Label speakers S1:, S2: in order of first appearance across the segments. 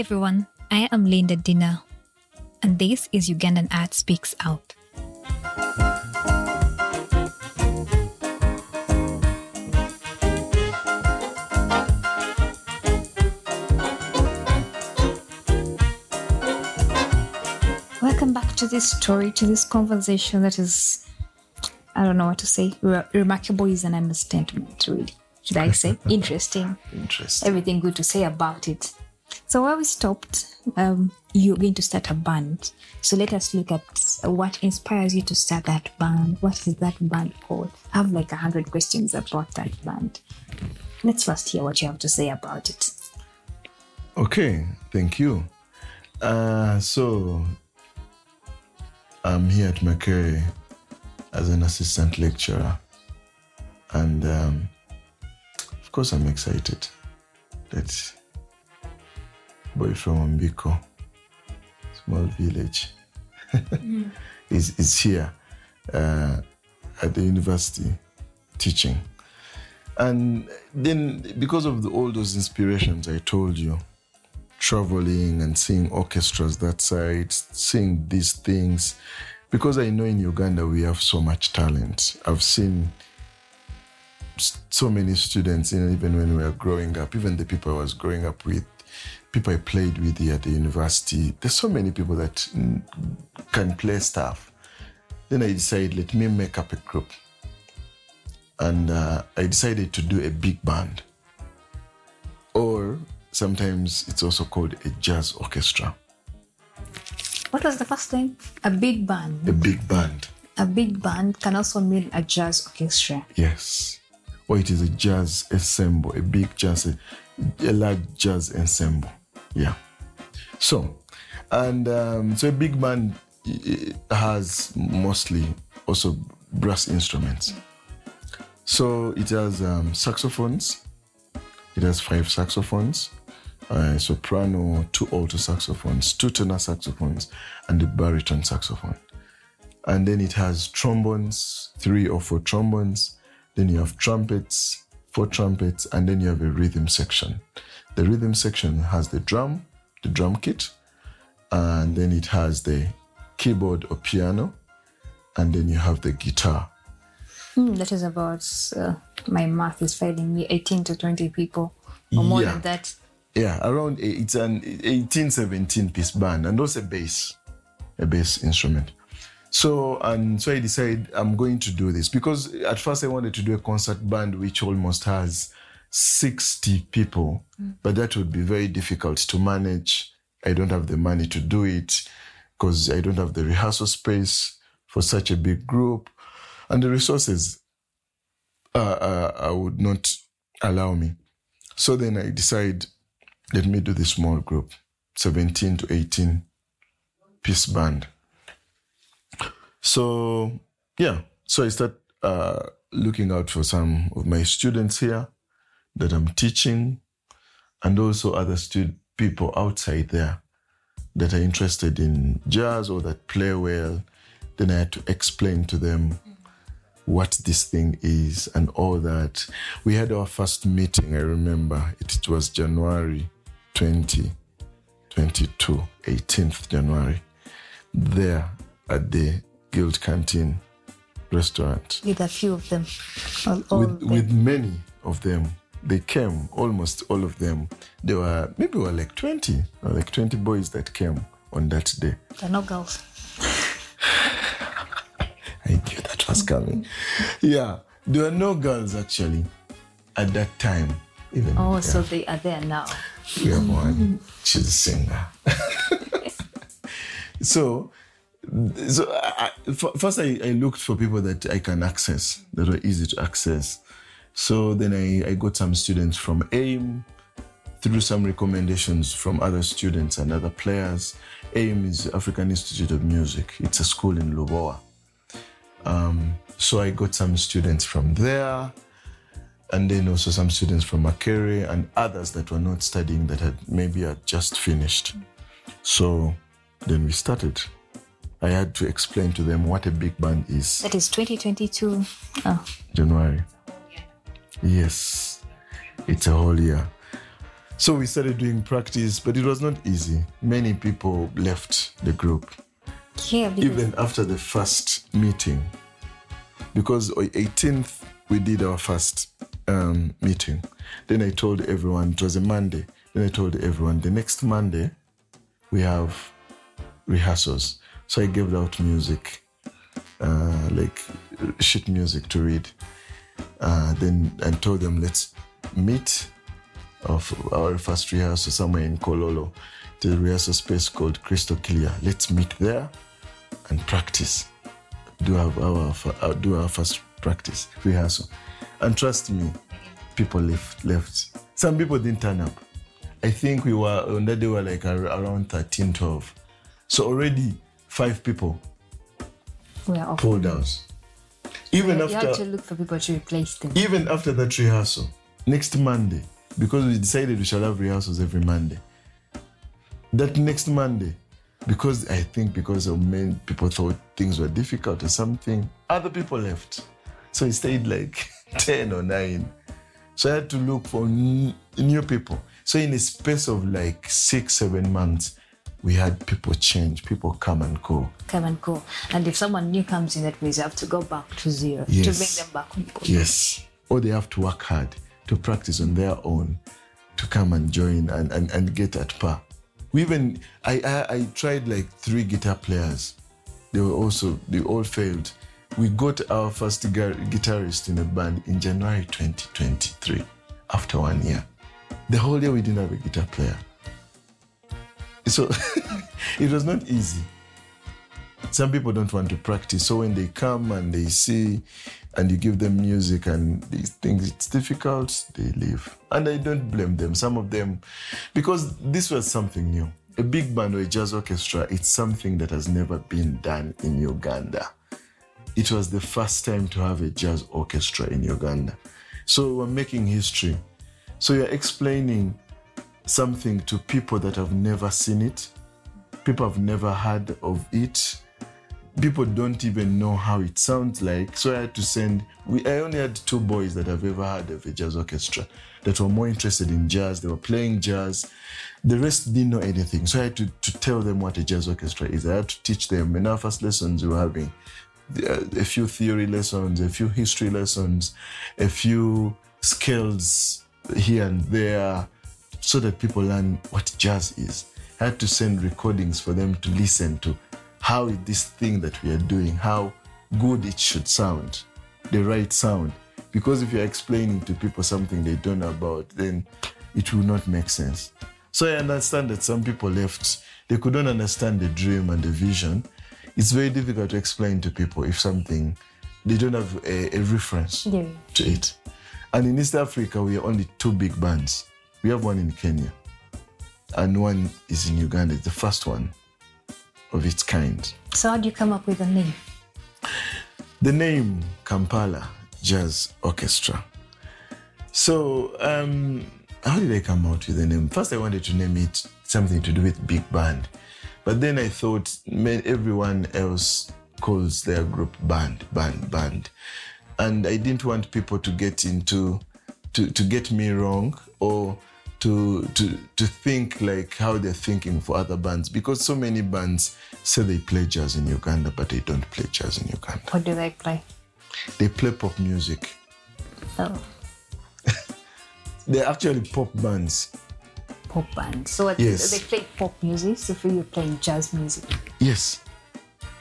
S1: Hi everyone, I am Linda Dina, and this is Ugandan Art Speaks Out. Welcome back to this story, to this conversation that is, I don't know what to say. Re- remarkable is an understatement, really. Should I say? Interesting.
S2: Interesting.
S1: Everything good to say about it. So, where we stopped, um, you're going to start a band. So, let us look at what inspires you to start that band. What is that band called? I have like a hundred questions about that band. Let's first hear what you have to say about it.
S2: Okay, thank you. Uh, so, I'm here at Makerere as an assistant lecturer. And um, of course, I'm excited that boy from Mbiko, small village, is, is here uh, at the university teaching. And then, because of the, all those inspirations I told you, traveling and seeing orchestras that side, seeing these things, because I know in Uganda we have so much talent. I've seen so many students, you know, even when we were growing up, even the people I was growing up with, people I played with here at the university. There's so many people that can play stuff. Then I decided, let me make up a group. And uh, I decided to do a big band. Or sometimes it's also called a jazz orchestra.
S1: What was the first thing? A big band.
S2: A big band,
S1: A big band can also mean a jazz orchestra.
S2: yes. Or it is a jazz ensemble, a big jazz, a large jazz ensemble. Yeah. So, and um, so a big band has mostly also brass instruments. So it has um, saxophones. It has five saxophones, uh, soprano, two alto saxophones, two tenor saxophones, and a baritone saxophone. And then it has trombones, three or four trombones. Then you have trumpets, four trumpets, and then you have a rhythm section. The rhythm section has the drum, the drum kit, and then it has the keyboard or piano, and then you have the guitar.
S1: Hmm, that is about, uh, my math is failing me, 18 to 20 people, or more
S2: Yeah.
S1: than that.
S2: Yeah, around it's an 18, 17 piece band, and also a bass, a bass instrument. So and so I decided I'm going to do this because at first I wanted to do a concert band which almost has 60 people, but that would be very difficult to manage. I don't have the money to do it because I don't have the rehearsal space for such a big group, and the resources uh, uh, uh, would not allow me. So then I decide, let me do this small group, 17 to 18 piece band. So yeah, so I start uh, looking out for some of my students here that I'm teaching, and also other stud- people outside there that are interested in jazz or that play well. Then I had to explain to them what this thing is and all that. We had our first meeting, I remember. It, it was January 2022, 18th January, there at the Guild Canteen restaurant.
S1: With a few of them. All, all
S2: With,
S1: of them.
S2: with many of them. They came, almost all of them. There were maybe were like 20, or like 20 boys that came on that day.
S1: They're no girls.
S2: I knew that was coming. Yeah, there were no girls actually at that time. Even
S1: Oh,
S2: yeah,
S1: so they are there now.
S2: we have one. She's a singer. so, so I, first I, I looked for people that I can access that were easy to access. So then I, I got some students from AIM through some recommendations from other students and other players. AIM is African Institute of Music. It's a school in Lubowa. Um, so I got some students from there, and then also some students from Makerere and others that were not studying that had maybe had just finished. So then we started. I had to explain to them what a big band is.
S1: That is 2022. Oh,
S2: January. Yes, it's a whole year. So we started doing practice, but it was not easy. Many people left the group,
S1: Yeah,
S2: even after the first meeting. Because on 18th, we did our first um, meeting. Then I told everyone, it was a Monday. Then I told everyone, the next Monday, we have rehearsals. So I gave out music, uh, like sheet music to read. Uh, then I told them, let's meet of our first rehearsal somewhere in Kololo, to the rehearsal space called Crystal Clear. Let's meet there and practice. Do our, our, do our first practice rehearsal, and trust me, people left. Left. Some people didn't turn up. I think we were on that day we were like around 13, 12. So already five people
S1: we are off.
S2: pulled out. Even
S1: You have to
S2: after
S1: look for people to replace them.
S2: even after that rehearsal, next Monday, because we decided we shall have rehearsals every Monday. That next Monday, because I think because of men, people thought things were difficult or something, other people left. So it stayed like 10 or 9. So I had to look for n- new people. So in a space of like six, seven months, we had people change, people come and go.
S1: Come and go. And if someone new comes in, that means you have to go back to zero to bring them back on board.
S2: Yes. Or they have to work hard to practice on their own to come and join and, and, and get at par. We even I, I I tried like three guitar players. They were also they all failed. We got our first guitarist in a band in January 2023 after one year. The whole year we didn't have a guitar player. So it was not easy some people don't want to practice. So when they come and they see and you give them music and these things, it's difficult, they leave. And I don't blame them. Some of them, because this was something new. A big band or a jazz orchestra, it's something that has never been done in Uganda. It was the first time to have a jazz orchestra in Uganda. So we're making history. So you're explaining something to people that have never seen it, people have never heard of it. People don't even know how it sounds like. So i had to send we i only had two boys that have ever heard of a jazz orchestra that were more interested in jazz. They were playing jazz. The rest didn't know anything. So i had to, to tell them what a jazz orchestra is. I had to teach them. In our first lessons we were having uh, a few theory lessons a few history lessons a few scales here and there so that people learn what jazz is. I had to send recordings for them to listen to how is this thing that we are doing, how good it should sound, the right sound. Because if you're explaining to people something they don't know about, then it will not make sense. So I understand that some people left, they couldn't understand the dream and the vision. It's very difficult to explain to people if something, they don't have a, a reference
S1: Yeah.
S2: to it. And in East Africa, we are only two big bands. We have one in Kenya, and one is in Uganda. It's the first one of its kind.
S1: So how do you come up with a name?
S2: The name Kampala Jazz Orchestra. So, um, how did I come out with the name? First, I wanted to name it something to do with big band, but then I thought man, everyone else calls their group band, band, band, and I didn't want people to get into to to get me wrong or to to to think like how they're thinking for other bands because so many bands say they play jazz in Uganda, but they don't play jazz in Uganda.
S1: What do they play?
S2: They play pop music.
S1: Oh,
S2: They're actually pop bands.
S1: pop bands. So what,
S2: Yes.
S1: they play pop music. So for you, playing jazz music.
S2: Yes,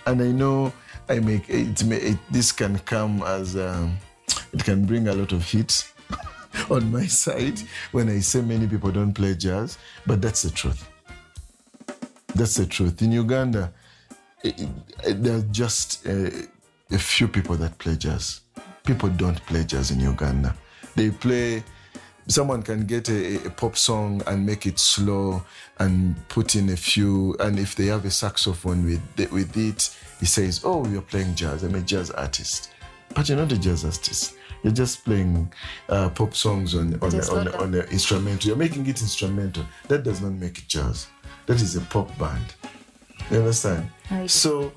S2: and I know I make it. may- it this can come as um, it can bring a lot of heat on my side when I say many people don't play jazz, but that's the truth. That's the truth. In Uganda, it, it, there are just uh, a few people that play jazz. People don't play jazz in Uganda. They play. Someone can get a, a pop song and make it slow and put in a few. And if they have a saxophone with with it, he says, "Oh, you're playing jazz. I'm a jazz artist." But you're not a jazz artist. You're just playing uh, pop songs on on,
S1: Just
S2: on, on, an instrumental. You're making it instrumental. That does not make it jazz. That is a pop band. You understand? So,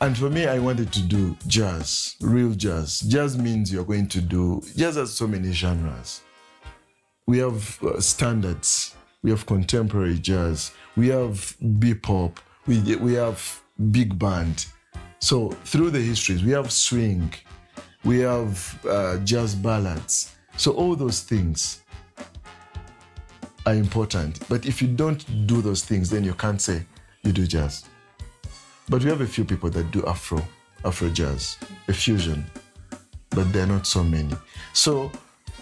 S2: and for me, I wanted to do jazz, real jazz. Jazz means you're going to do, jazz has so many genres. we have uh, standards, we have contemporary jazz, we have bebop, we we have big band. So through the histories, we have swing, we have uh, jazz ballads. So all those things are important. But if you don't do those things, then you can't say you do jazz. But we have a few people that do Afro, Afro jazz, a fusion, but there are not so many. So,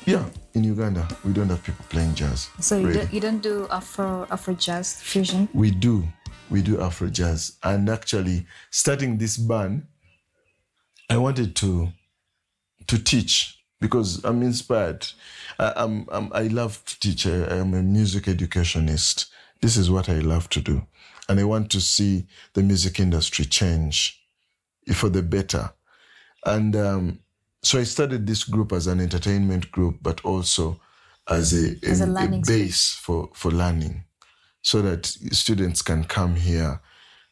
S2: yeah, in Uganda, we don't have people playing jazz.
S1: So you, don't, you don't do Afro Afro jazz fusion?
S2: We do. We do Afro jazz. And actually, starting this band, I wanted to to teach because I'm inspired. I, I'm, I'm, I love to teach. I, I'm a music educationist. This is what I love to do. And I want to see the music industry change for the better. And um, so I started this group as an entertainment group, but also as a,
S1: As a
S2: a- a base for, for learning so that students can come here,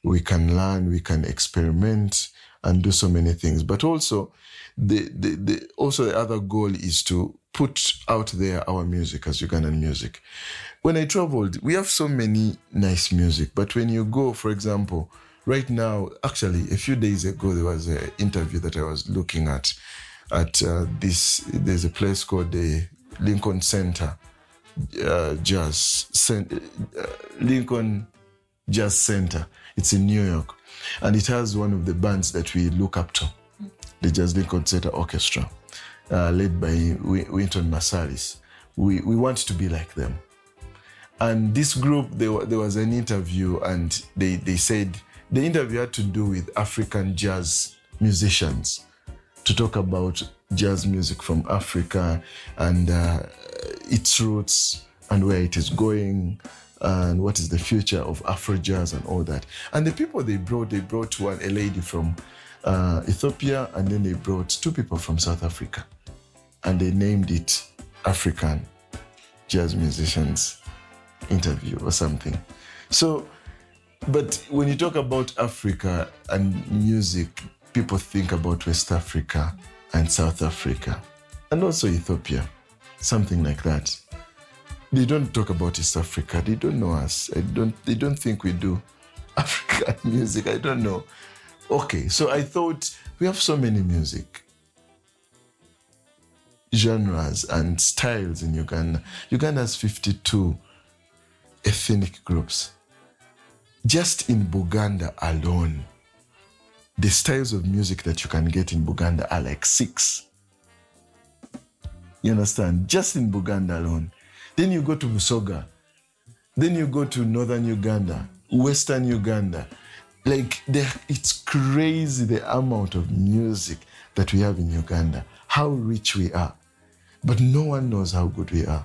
S2: we can learn, we can experiment and do so many things. But also, the, the, the also the other goal is to put out there our music as Ugandan music. When I traveled, we have so many nice music, but when you go, for example, right now, actually, a few days ago, there was an interview that I was looking at at uh, this. There's a place called the Lincoln Center uh, Jazz Cen- uh, Lincoln Jazz Center. It's in New York, and it has one of the bands that we look up to, the Jazz Lincoln Center Orchestra, uh, led by Wi- Wynton Marsalis. We we want to be like them. And this group, there, there was an interview, and they, they said the interview had to do with African jazz musicians to talk about jazz music from Africa and uh, its roots and where it is going and what is the future of Afro jazz and all that. And the people they brought, they brought one a lady from uh, Ethiopia and then they brought two people from South Africa and they named it African Jazz Musicians Interview or something. So, but when you talk about Africa and music, people think about West Africa and South Africa and also Ethiopia, something like that. They don't talk about East Africa. They don't know us. I don't. They don't think we do African music. I don't know. Okay, so I thought we have so many music genres and styles in Uganda. Uganda has 52 ethnic groups. Just in Buganda alone, the styles of music that you can get in Buganda are like six. You understand? Just in Buganda alone. Then you go to Busoga. Then you go to northern Uganda, western Uganda. Like the, it's crazy the amount of music that we have in Uganda, how rich we are. But no one knows how good we are.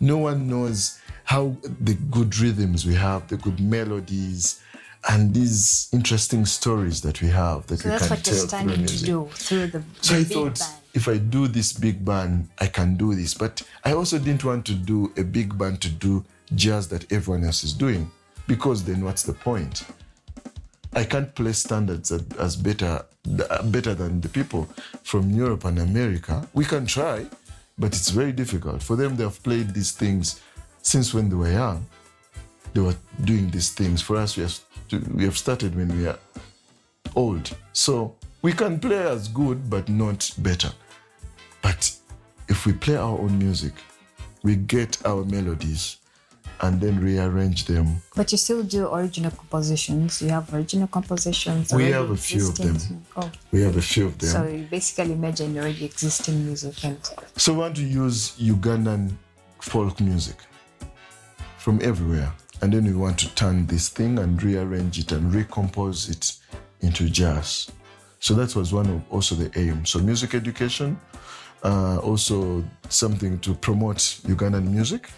S2: No one knows how the good rhythms we have, the good melodies, and these interesting stories that we have that
S1: So
S2: we
S1: that's
S2: can
S1: what you're
S2: tell through
S1: starting to
S2: music.
S1: do through the,
S2: So
S1: the
S2: I thought
S1: band.
S2: if I do this big band, I can do this. But I also didn't want to do a big band to do jazz that everyone else is doing because then what's the point? I can't play standards as, better better than the people from Europe and America. We can try, but it's very difficult for them. They have played these things since when they were young. They were doing these things. For us, we have we have started when we are old. So we can play as good, but not better. But if we play our own music, we get our melodies and then rearrange them.
S1: But you still do original compositions. You have original compositions.
S2: We have a few of
S1: them. Oh,
S2: We have a few of them.
S1: so you basically imagine already existing music and
S2: So we want to use Ugandan folk music from everywhere. And then we want to turn this thing and rearrange it and recompose it into jazz. So that was one of also the aim. So music education, uh, also something to promote Ugandan music,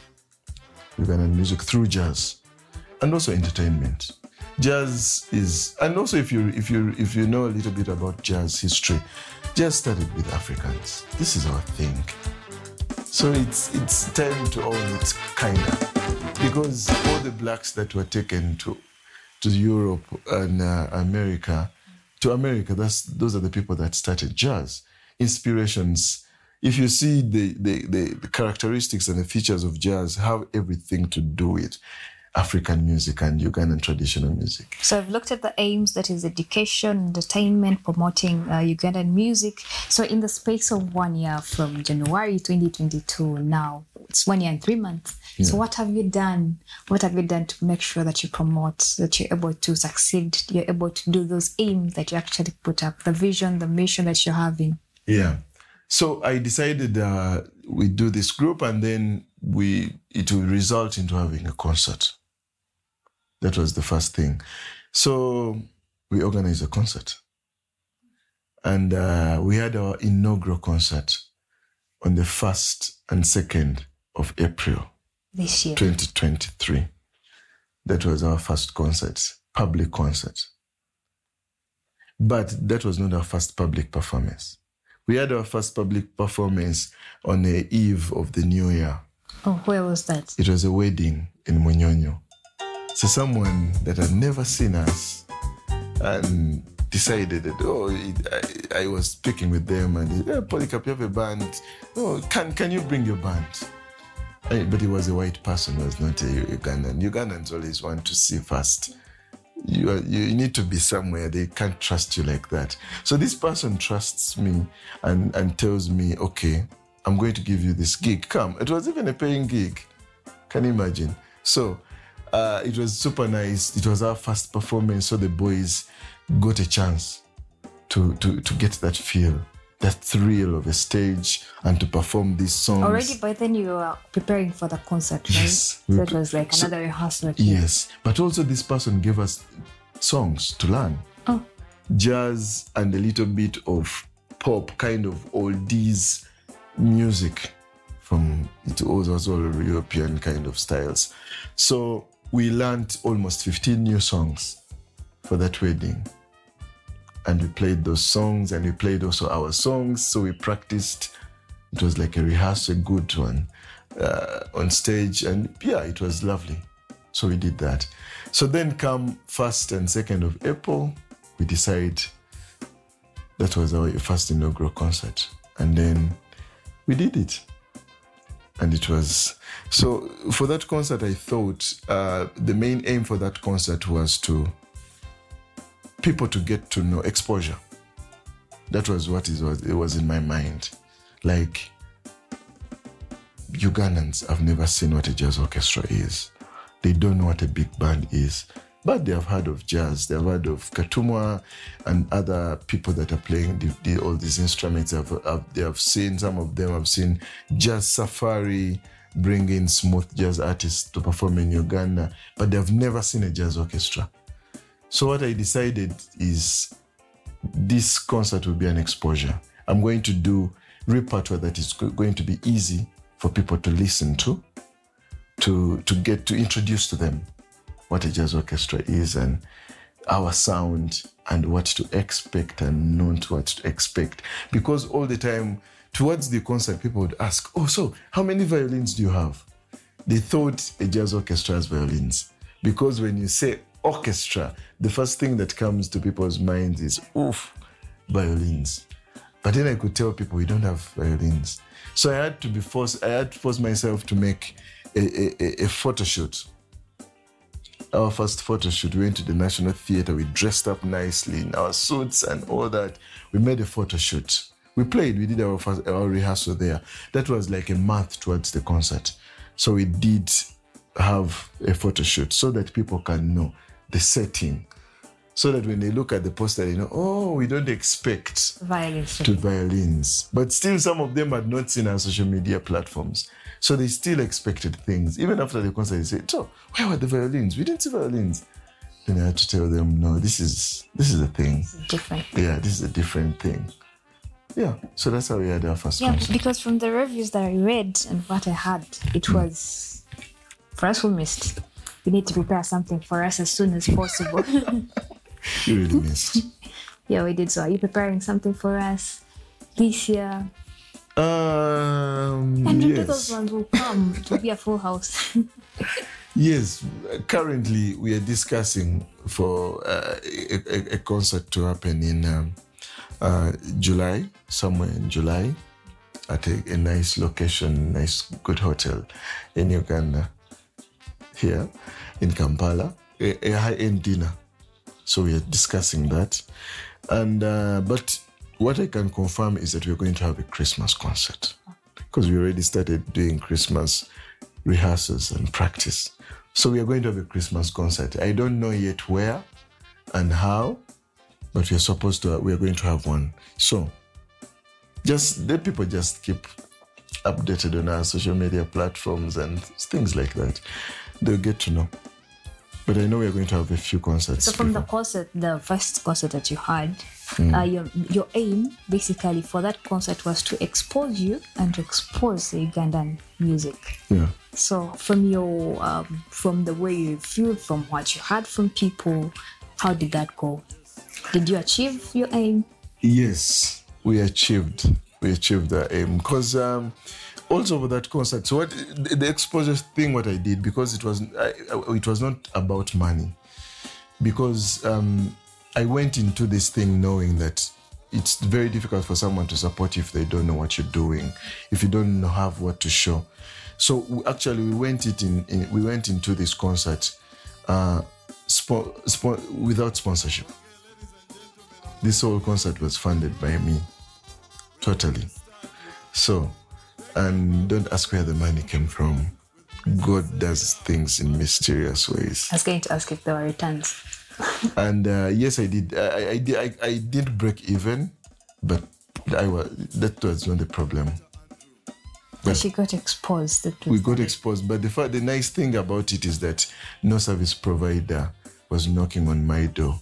S2: Ugandan music through jazz, and also entertainment. Jazz is, and also if you if you if you know a little bit about jazz history, jazz started with Africans. This is our thing. So it's it's time to own it, kinda, because all the blacks that were taken to to Europe and uh, America, to America, that's those are the people that started jazz. Inspirations if you see the, the, the, the characteristics and the features of jazz have everything to do with African music and Ugandan traditional music.
S1: So I've looked at the aims that is education, entertainment, promoting uh, Ugandan music. So in the space of one year from January 2022 now, it's one year and three months. So what have you done? What have you done to make sure that you promote, that you're able to succeed, you're able to do those aims that you actually put up, the vision, the mission that you're having?
S2: Yeah. So I decided uh, we do this group and then we it will result into having a concert. That was the first thing. So we organized a concert. And uh, we had our inaugural concert on the 1st and 2nd of April
S1: This year.
S2: 2023. That was our first concert, public concert. But that was not our first public performance. We had our first public performance on the eve of the new year.
S1: Oh, where was that?
S2: It was a wedding in Munyonyo. So someone that had never seen us and decided that, oh, it, I, I was speaking with them and, yeah, Polycarp, you have a band. Oh, can, can you bring your band? I- but he was a white person, was not a Ugandan. Ugandans always want to see first. You, are, you need to be somewhere. They can't trust you like that. So this person trusts me and, and tells me, okay, I'm going to give you this gig. Come. It was even a paying gig. Can you imagine? So uh, it was super nice. It was our first performance, so the boys got a chance to to to get that feel, that thrill of a stage, and to perform these songs.
S1: Already by then you were preparing for the concert, right?
S2: Yes.
S1: So it mm-hmm. was like another rehearsal.
S2: Yes, but also this person gave us songs to learn,
S1: Oh,
S2: jazz and a little bit of pop, kind of oldies music from it was also European kind of styles. So we learned almost 15 new songs for that wedding. And we played those songs and we played also our songs. So we practiced. It was like a rehearsal, good one uh, on stage. And yeah, it was lovely. So we did that. So then come first and second of April, we decide that was our first inaugural concert. And then we did it. And it was so for that concert, I thought uh, the main aim for that concert was to people to get to know exposure. That was what it was. It was in my mind, like Ugandans have never seen what a jazz orchestra is. They don't know what a big band is, but they have heard of jazz. They have heard of Katumwa and other people that are playing the, the, all these instruments. Have, have, they have seen some of them. Have seen Jazz Safari bring in smooth jazz artists to perform in Uganda, but they have never seen a jazz orchestra. So what I decided is this concert will be an exposure. I'm going to do repertoire that is going to be easy for people to listen to, to to get to introduce to them what a jazz orchestra is and our sound and what to expect and not what to expect. Because all the time towards the concert, people would ask, "Oh, so how many violins do you have?" They thought a jazz orchestra has violins because when you say orchestra, the first thing that comes to people's minds is oof, violins. But then I could tell people we don't have violins. So I had to be forced, I had to force myself to make a, a, a- a photo shoot. Our first photo shoot, we went to the National Theatre, we dressed up nicely in our suits and all that. We made a photo shoot. We played, we did our first our rehearsal there. That was like a month towards the concert. So we did have a photo shoot so that people can know the setting. So that when they look at the poster, they know, oh, we don't expect
S1: violins.
S2: to violins. But still, some of them had not seen our social media platforms. So they still expected things. Even after the concert, they said, So, where were the violins? We didn't see violins. Then I had to tell them, no, this is this is a thing.
S1: Different.
S2: Yeah, this is a different thing. Yeah. So that's how we had our first
S1: Yeah,
S2: concert.
S1: because from the reviews that I read and what I had, it
S2: Hmm.
S1: was for us who missed. We need to prepare something for us as soon as possible.
S2: You really missed.
S1: yeah, we did. So, are you preparing something for us this year?
S2: Um
S1: And yes. those ones will come. It will be a full house.
S2: Yes, currently we are discussing for uh, a, a, a concert to happen in um, uh, July, somewhere in July. at a, a nice location, nice good hotel in Uganda, here in Kampala, a, a high-end dinner. So we are discussing that, and uh, but what I can confirm is that we're going to have a Christmas concert because we already started doing Christmas rehearsals and practice. So we are going to have a Christmas concert. I don't know yet where and how, but we're supposed to. We are going to have one. So just let people just keep updated on our social media platforms and things like that. They'll get to know. But I know we're going to have a few concerts.
S1: So from the concert, the first concert that you had,
S2: Hmm.
S1: uh, your your aim basically for that concert was to expose you and to expose the Ugandan music.
S2: yeah.
S1: So from your um, from the way you feel, from what you heard from people, how did that go? Did you achieve your aim?
S2: Yes, we achieved. We achieved the aim because um, also for that concert. So what the, exposure thing? What I did because it was I- it was not about money because um, I went into this thing knowing that it's very difficult for someone to support you if they don't know what you're doing, if you don't have what to show. So we, actually, we went it in, in we went into this concert uh, spo- spo- without sponsorship. This whole concert was funded by me, totally. So, and don't ask where the money came from. God does things in mysterious ways.
S1: I was going to ask if there were returns.
S2: And uh, yes, I did. I, I, did. I, I did break even, but I was that was not the problem.
S1: But she got exposed. That
S2: We got exposed, but the fact, the nice thing about it is that no service provider was knocking on my door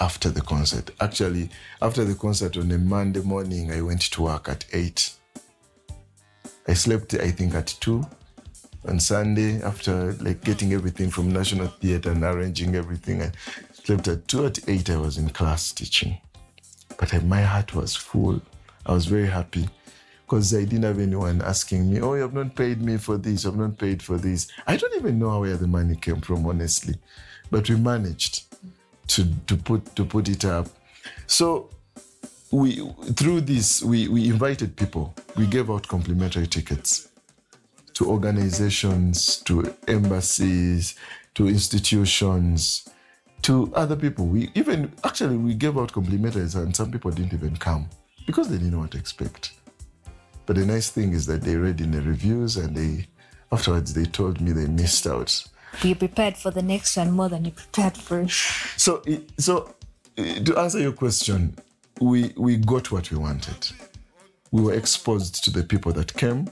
S2: after the concert. Actually, after the concert on a Monday morning, I went to work at eight. I slept, I think, at two on Sunday after like getting everything from National Theatre and arranging everything. I slept at two at eight. I was in class teaching, but I, my heart was full. I was very happy because I didn't have anyone asking me, "Oh, you have not paid me for this. Have not paid for this." I don't even know where the money came from, honestly, but we managed to to put to put it up. So we through this we we invited people. We gave out complimentary tickets to organizations, to embassies, to institutions, to other people. We even actually we gave out complimentaries, and some people didn't even come because they didn't know what to expect. But the nice thing is that they read in the reviews and they afterwards they told me they missed out.
S1: You prepared for the next one more than you prepared for.
S2: So, so to answer your question, we we got what we wanted. We were exposed to the people that came.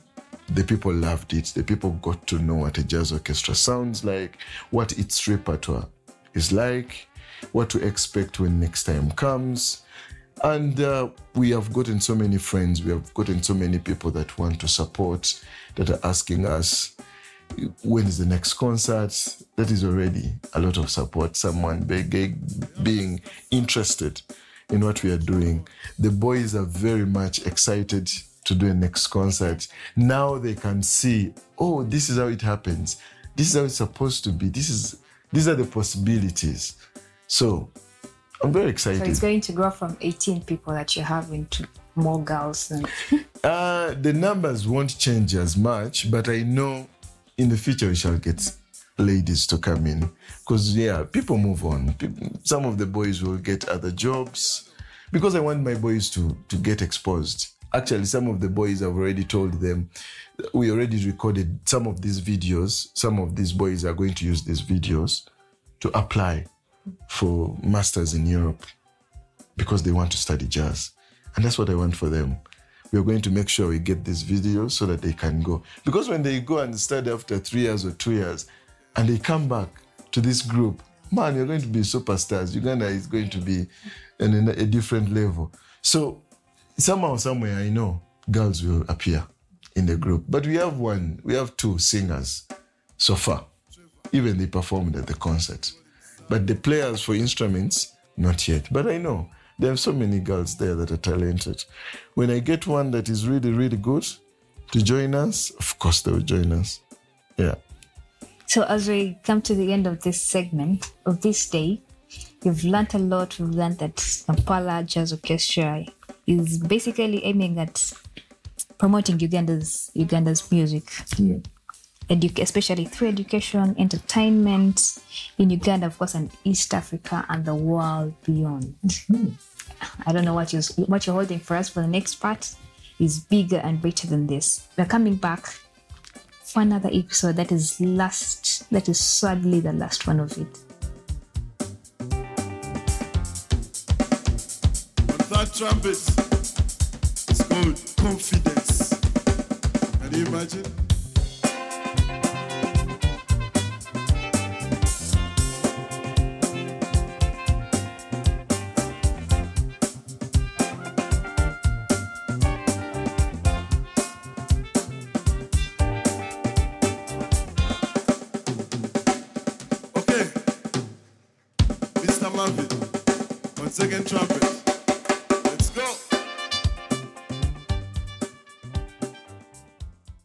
S2: The people loved it. The people got to know what a jazz orchestra sounds like, what its repertoire is like, what to expect when next time comes. And uh, we have gotten so many friends, we have gotten so many people that want to support, that are asking us, when is the next concert? That is already a lot of support. Someone being interested in what we are doing. The boys are very much excited to do a next concert. Now they can see, oh, this is how it happens. This is how it's supposed to be. This is these are the possibilities. So I'm very excited.
S1: So it's going to grow from 18 people that you have into more girls. And
S2: Uh, the numbers won't change as much, but I know in the future we shall get ladies to come in because yeah, people move on. Some of the boys will get other jobs because I want my boys to to get exposed. Actually, some of the boys I've already told them we already recorded some of these videos. Some of these boys are going to use these videos to apply for masters in Europe because they want to study jazz. And that's what I want for them. We're going to make sure we get these videos so that they can go. Because when they go and study after three years or two years and they come back to this group, man, you're going to be superstars. Uganda is going to be in a, different level. So somehow, somewhere, I know girls will appear in the group. But we have one, we have two singers so far. Even they performed at the concert. But the players for instruments, not yet. But I know there are so many girls there that are talented. When I get one that is really, really good to join us, of course they will join us. Yeah.
S1: So as we come to the end of this segment of this day, you've learned a lot. We've learned that Kampala Jazz Orchestra is basically aiming at promoting Uganda's Uganda's music.
S3: Yeah.
S1: Edu- especially through education, entertainment in Uganda, of course, and East Africa and the world beyond. Mm-hmm. I don't know what you what you're holding for us for the next part is bigger and better than this. We're coming back for another episode that is last that is sadly the last one of it.
S2: That trumpet, it's called confidence. Can you imagine?